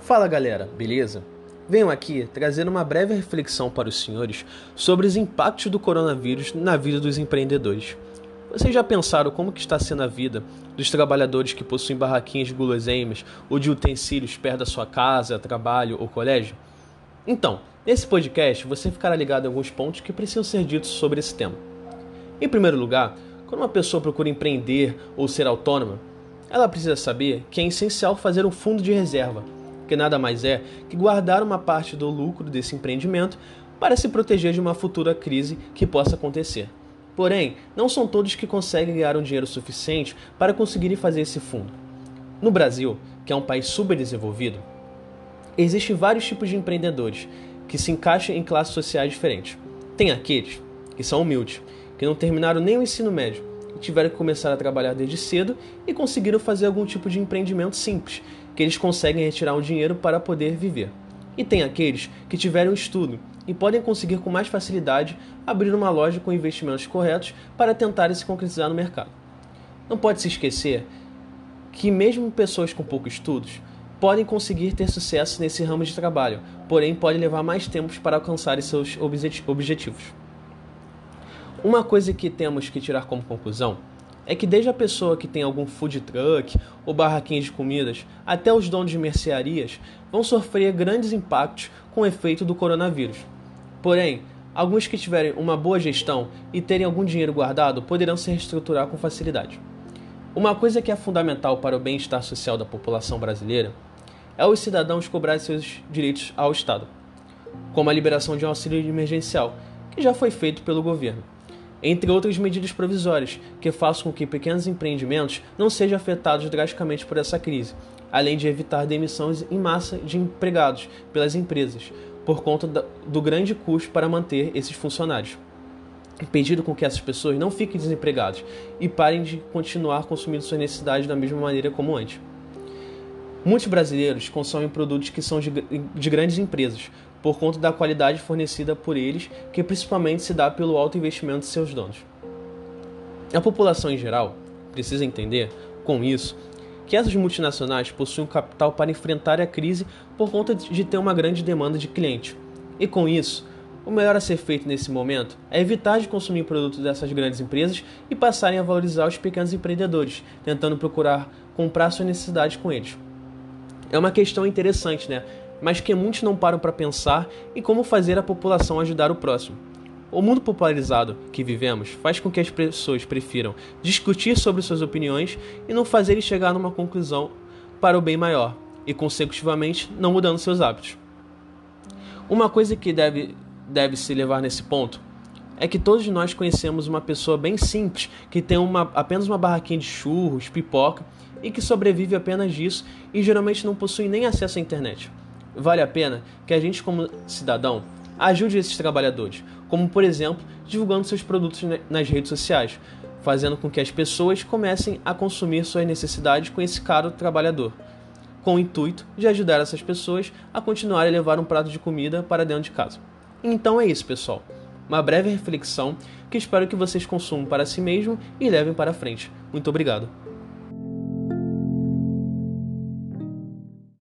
Fala galera, beleza? Venho aqui trazer uma breve reflexão para os senhores sobre os impactos do coronavírus na vida dos empreendedores. Vocês já pensaram como que está sendo a vida dos trabalhadores que possuem barraquinhas de guloseimas ou de utensílios perto da sua casa, trabalho ou colégio? Então, nesse podcast você ficará ligado em alguns pontos que precisam ser ditos sobre esse tema. Em primeiro lugar, quando uma pessoa procura empreender ou ser autônoma, ela precisa saber que é essencial fazer um fundo de reserva que nada mais é que guardar uma parte do lucro desse empreendimento para se proteger de uma futura crise que possa acontecer. Porém, não são todos que conseguem ganhar um dinheiro suficiente para conseguirem fazer esse fundo. No Brasil, que é um país subdesenvolvido, existem vários tipos de empreendedores que se encaixam em classes sociais diferentes. Tem aqueles que são humildes, que não terminaram nem o ensino médio e tiveram que começar a trabalhar desde cedo e conseguiram fazer algum tipo de empreendimento simples que eles conseguem retirar o dinheiro para poder viver. E tem aqueles que tiveram estudo e podem conseguir com mais facilidade abrir uma loja com investimentos corretos para tentar se concretizar no mercado. Não pode se esquecer que mesmo pessoas com poucos estudos podem conseguir ter sucesso nesse ramo de trabalho, porém pode levar mais tempo para alcançar seus objetivos. Uma coisa que temos que tirar como conclusão é que desde a pessoa que tem algum food truck ou barraquinha de comidas até os donos de mercearias vão sofrer grandes impactos com o efeito do coronavírus. Porém, alguns que tiverem uma boa gestão e terem algum dinheiro guardado poderão se reestruturar com facilidade. Uma coisa que é fundamental para o bem-estar social da população brasileira é os cidadãos cobrarem seus direitos ao Estado, como a liberação de um auxílio emergencial, que já foi feito pelo governo entre outras medidas provisórias que façam com que pequenos empreendimentos não sejam afetados drasticamente por essa crise, além de evitar demissões em massa de empregados pelas empresas, por conta do grande custo para manter esses funcionários. Impedindo com que essas pessoas não fiquem desempregadas e parem de continuar consumindo suas necessidades da mesma maneira como antes. Muitos brasileiros consomem produtos que são de, de grandes empresas, por conta da qualidade fornecida por eles, que principalmente se dá pelo alto investimento de seus donos. A população em geral precisa entender, com isso, que essas multinacionais possuem capital para enfrentar a crise por conta de ter uma grande demanda de cliente. E com isso, o melhor a ser feito nesse momento é evitar de consumir produtos dessas grandes empresas e passarem a valorizar os pequenos empreendedores, tentando procurar comprar suas necessidades com eles. É uma questão interessante, né? mas que muitos não param para pensar em como fazer a população ajudar o próximo. O mundo popularizado que vivemos faz com que as pessoas prefiram discutir sobre suas opiniões e não fazerem chegar numa conclusão para o bem maior, e consecutivamente não mudando seus hábitos. Uma coisa que deve, deve se levar nesse ponto é que todos nós conhecemos uma pessoa bem simples que tem uma, apenas uma barraquinha de churros, pipoca e que sobrevive apenas disso e geralmente não possui nem acesso à internet vale a pena que a gente, como cidadão, ajude esses trabalhadores, como por exemplo, divulgando seus produtos nas redes sociais, fazendo com que as pessoas comecem a consumir suas necessidades com esse caro trabalhador, com o intuito de ajudar essas pessoas a continuar a levar um prato de comida para dentro de casa. Então é isso, pessoal. Uma breve reflexão que espero que vocês consumam para si mesmo e levem para frente. Muito obrigado.